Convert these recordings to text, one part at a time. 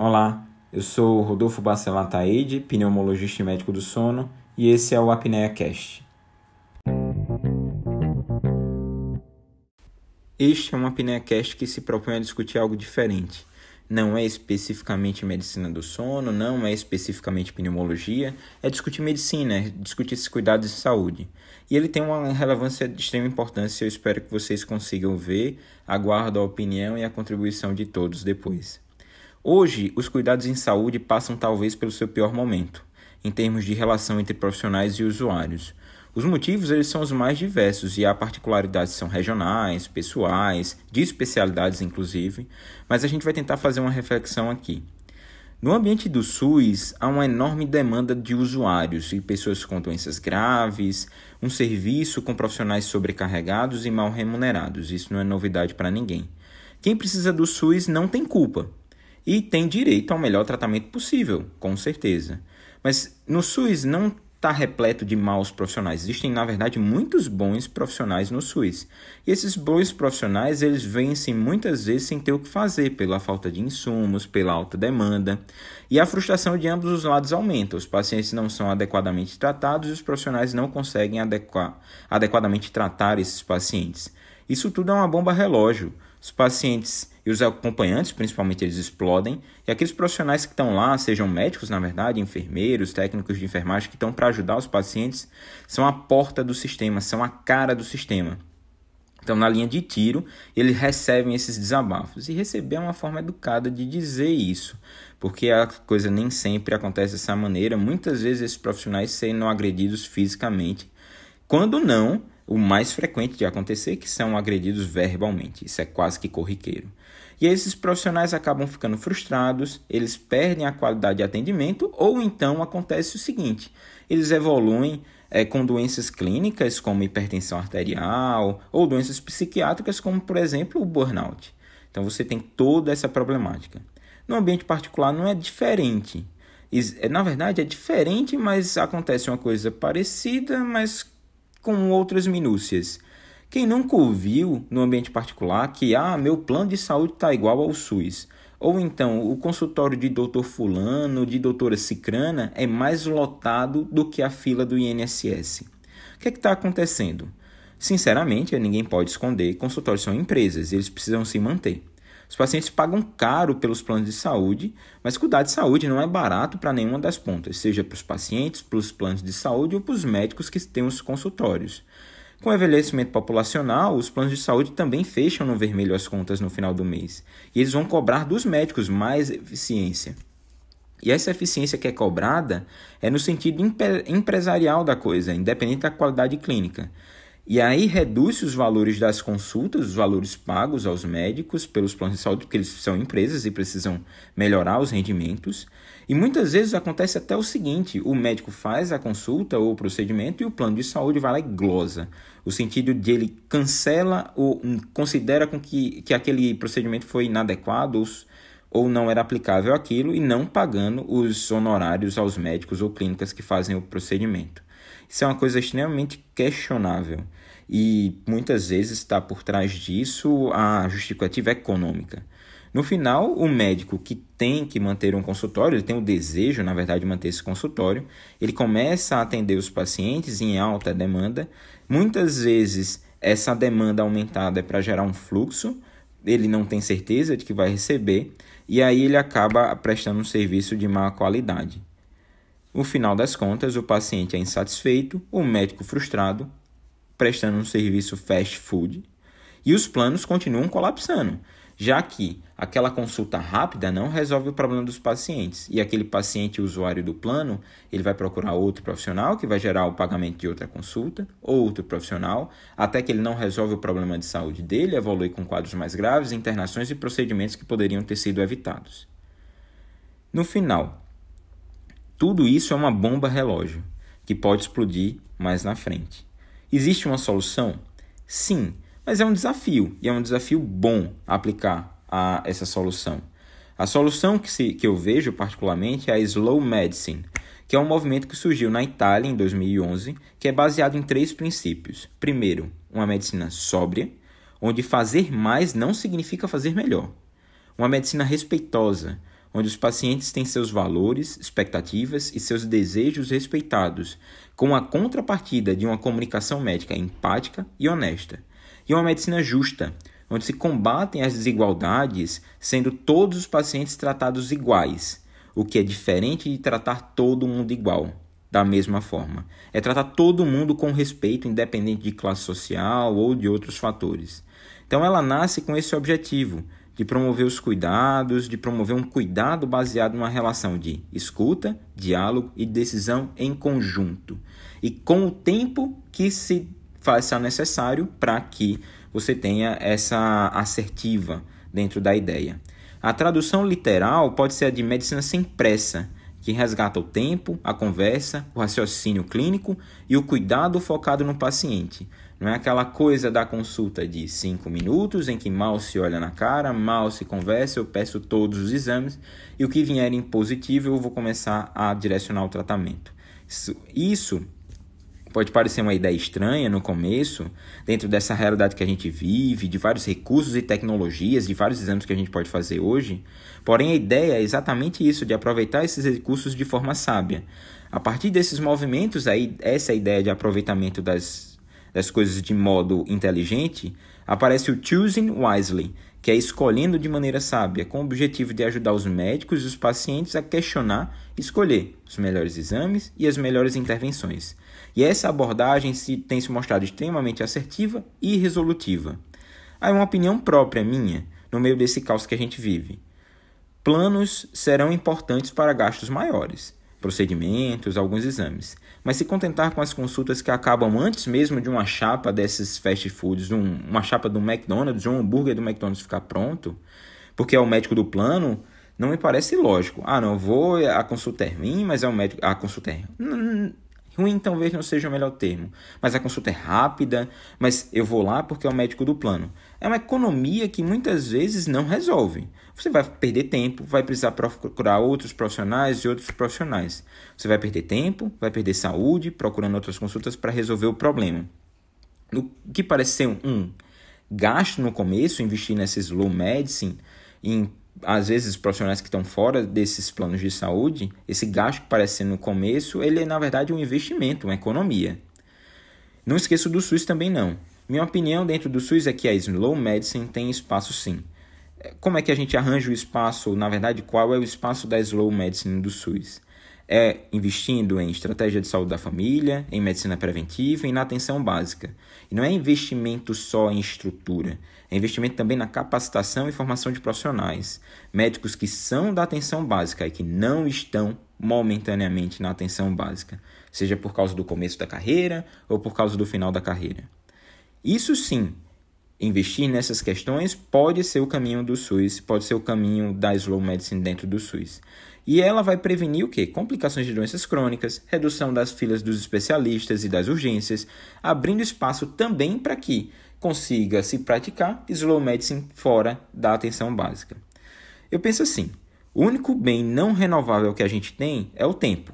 Olá, eu sou Rodolfo Bacelar Taide, pneumologista e médico do sono, e esse é o Apnea Cast. Este é um Apnea Cast que se propõe a discutir algo diferente. Não é especificamente medicina do sono, não é especificamente pneumologia, é discutir medicina, é discutir esses cuidados de saúde. E ele tem uma relevância de extrema importância, eu espero que vocês consigam ver, aguardo a opinião e a contribuição de todos depois. Hoje, os cuidados em saúde passam talvez pelo seu pior momento, em termos de relação entre profissionais e usuários. Os motivos eles são os mais diversos e há particularidades são regionais, pessoais, de especialidades inclusive, mas a gente vai tentar fazer uma reflexão aqui. No ambiente do SUS, há uma enorme demanda de usuários e pessoas com doenças graves, um serviço com profissionais sobrecarregados e mal remunerados. Isso não é novidade para ninguém. Quem precisa do SUS não tem culpa, e tem direito ao melhor tratamento possível, com certeza. Mas no SUS não está repleto de maus profissionais. Existem, na verdade, muitos bons profissionais no SUS. E esses bons profissionais, eles vencem muitas vezes sem ter o que fazer, pela falta de insumos, pela alta demanda. E a frustração de ambos os lados aumenta. Os pacientes não são adequadamente tratados e os profissionais não conseguem adequadamente tratar esses pacientes. Isso tudo é uma bomba relógio. Os pacientes e os acompanhantes, principalmente, eles explodem. E aqueles profissionais que estão lá, sejam médicos, na verdade, enfermeiros, técnicos de enfermagem, que estão para ajudar os pacientes, são a porta do sistema, são a cara do sistema. Estão na linha de tiro, eles recebem esses desabafos. E receber é uma forma educada de dizer isso, porque a coisa nem sempre acontece dessa maneira. Muitas vezes esses profissionais sendo agredidos fisicamente. Quando não, o mais frequente de acontecer que são agredidos verbalmente. Isso é quase que corriqueiro. E esses profissionais acabam ficando frustrados, eles perdem a qualidade de atendimento, ou então acontece o seguinte: eles evoluem é, com doenças clínicas como hipertensão arterial ou doenças psiquiátricas, como por exemplo o burnout. Então você tem toda essa problemática. No ambiente particular não é diferente. É, na verdade é diferente, mas acontece uma coisa parecida, mas com outras minúcias. Quem nunca ouviu no ambiente particular que ah, meu plano de saúde está igual ao SUS? Ou então o consultório de doutor fulano, de doutora cicrana é mais lotado do que a fila do INSS. O que é está acontecendo? Sinceramente, ninguém pode esconder, consultórios são empresas, eles precisam se manter. Os pacientes pagam caro pelos planos de saúde, mas cuidar de saúde não é barato para nenhuma das pontas, seja para os pacientes, para os planos de saúde ou para os médicos que têm os consultórios. Com o envelhecimento populacional, os planos de saúde também fecham no vermelho as contas no final do mês. E eles vão cobrar dos médicos mais eficiência. E essa eficiência que é cobrada é no sentido empresarial da coisa, independente da qualidade clínica. E aí reduz os valores das consultas, os valores pagos aos médicos pelos planos de saúde, porque eles são empresas e precisam melhorar os rendimentos. E muitas vezes acontece até o seguinte: o médico faz a consulta ou o procedimento e o plano de saúde vai lá e glosa. O sentido de ele cancela ou considera com que, que aquele procedimento foi inadequado ou, ou não era aplicável aquilo e não pagando os honorários aos médicos ou clínicas que fazem o procedimento. Isso é uma coisa extremamente questionável e muitas vezes está por trás disso a justificativa econômica. No final, o médico que tem que manter um consultório, ele tem o desejo, na verdade, de manter esse consultório, ele começa a atender os pacientes em alta demanda. Muitas vezes, essa demanda aumentada é para gerar um fluxo, ele não tem certeza de que vai receber, e aí ele acaba prestando um serviço de má qualidade. No final das contas, o paciente é insatisfeito, o médico frustrado, prestando um serviço fast food, e os planos continuam colapsando, já que aquela consulta rápida não resolve o problema dos pacientes, e aquele paciente usuário do plano, ele vai procurar outro profissional que vai gerar o pagamento de outra consulta, outro profissional, até que ele não resolve o problema de saúde dele, evolui com quadros mais graves, internações e procedimentos que poderiam ter sido evitados. No final, tudo isso é uma bomba relógio que pode explodir mais na frente. Existe uma solução? Sim, mas é um desafio e é um desafio bom aplicar a essa solução. A solução que, se, que eu vejo particularmente é a Slow Medicine, que é um movimento que surgiu na Itália em 2011, que é baseado em três princípios. Primeiro, uma medicina sóbria, onde fazer mais não significa fazer melhor. Uma medicina respeitosa, onde os pacientes têm seus valores, expectativas e seus desejos respeitados, com a contrapartida de uma comunicação médica empática e honesta, e uma medicina justa, onde se combatem as desigualdades, sendo todos os pacientes tratados iguais, o que é diferente de tratar todo mundo igual, da mesma forma. É tratar todo mundo com respeito, independente de classe social ou de outros fatores. Então ela nasce com esse objetivo de promover os cuidados, de promover um cuidado baseado numa relação de escuta, diálogo e decisão em conjunto. E com o tempo que se faz necessário para que você tenha essa assertiva dentro da ideia. A tradução literal pode ser a de medicina sem pressa, que resgata o tempo, a conversa, o raciocínio clínico e o cuidado focado no paciente. Não é aquela coisa da consulta de cinco minutos em que mal se olha na cara, mal se conversa, eu peço todos os exames e o que vier em positivo eu vou começar a direcionar o tratamento. Isso, isso Pode parecer uma ideia estranha no começo, dentro dessa realidade que a gente vive, de vários recursos e tecnologias, de vários exames que a gente pode fazer hoje. Porém, a ideia é exatamente isso, de aproveitar esses recursos de forma sábia. A partir desses movimentos, aí, essa ideia de aproveitamento das, das coisas de modo inteligente, aparece o choosing wisely, que é escolhendo de maneira sábia, com o objetivo de ajudar os médicos e os pacientes a questionar e escolher os melhores exames e as melhores intervenções. E essa abordagem se, tem se mostrado extremamente assertiva e resolutiva. Há uma opinião própria minha no meio desse caos que a gente vive. Planos serão importantes para gastos maiores, procedimentos, alguns exames. Mas se contentar com as consultas que acabam antes mesmo de uma chapa desses fast foods, um, uma chapa do McDonald's, um hambúrguer do McDonald's ficar pronto, porque é o médico do plano, não me parece lógico. Ah, não, vou, a consulta é ruim, mas é o médico. A consulta é talvez não seja o melhor termo. Mas a consulta é rápida, mas eu vou lá porque é o médico do plano. É uma economia que muitas vezes não resolve. Você vai perder tempo, vai precisar procurar outros profissionais e outros profissionais. Você vai perder tempo, vai perder saúde, procurando outras consultas para resolver o problema. O que parece ser um gasto no começo, investir nessa slow medicine, em às vezes profissionais que estão fora desses planos de saúde, esse gasto que parece ser no começo, ele é na verdade um investimento, uma economia. Não esqueça do SUS também não. Minha opinião dentro do SUS é que a Slow Medicine tem espaço sim. Como é que a gente arranja o espaço, na verdade, qual é o espaço da Slow Medicine do SUS? É investindo em estratégia de saúde da família, em medicina preventiva e na atenção básica. E não é investimento só em estrutura, é investimento também na capacitação e formação de profissionais, médicos que são da atenção básica e que não estão momentaneamente na atenção básica, seja por causa do começo da carreira ou por causa do final da carreira. Isso sim, investir nessas questões pode ser o caminho do SUS, pode ser o caminho da slow medicine dentro do SUS. E ela vai prevenir o quê? Complicações de doenças crônicas, redução das filas dos especialistas e das urgências, abrindo espaço também para que consiga se praticar slow medicine fora da atenção básica. Eu penso assim: o único bem não renovável que a gente tem é o tempo.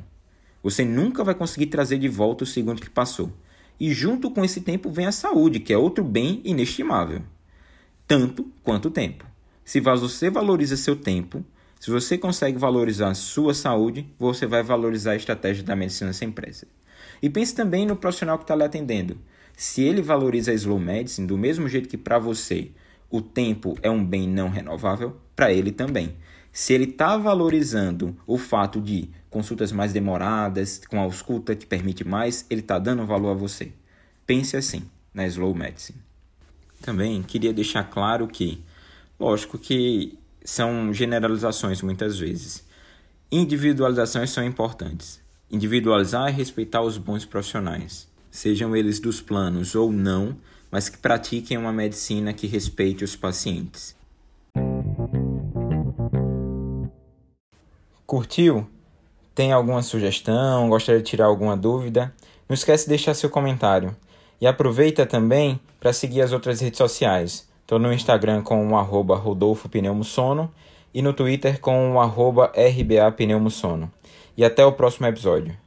Você nunca vai conseguir trazer de volta o segundo que passou. E junto com esse tempo vem a saúde, que é outro bem inestimável. Tanto quanto o tempo. Se você valoriza seu tempo, se você consegue valorizar a sua saúde, você vai valorizar a estratégia da medicina sem pressa. E pense também no profissional que está lhe atendendo. Se ele valoriza a slow medicine do mesmo jeito que para você o tempo é um bem não renovável, para ele também. Se ele está valorizando o fato de consultas mais demoradas, com a escuta que permite mais, ele está dando valor a você. Pense assim na slow medicine. Também queria deixar claro que, lógico que são generalizações muitas vezes. Individualizações são importantes. Individualizar e respeitar os bons profissionais, sejam eles dos planos ou não, mas que pratiquem uma medicina que respeite os pacientes. Curtiu? Tem alguma sugestão? Gostaria de tirar alguma dúvida? Não esquece de deixar seu comentário. E aproveita também para seguir as outras redes sociais. Estou no Instagram com o arroba Rodolfo e no Twitter com o arroba RBA Pneumosono. E até o próximo episódio.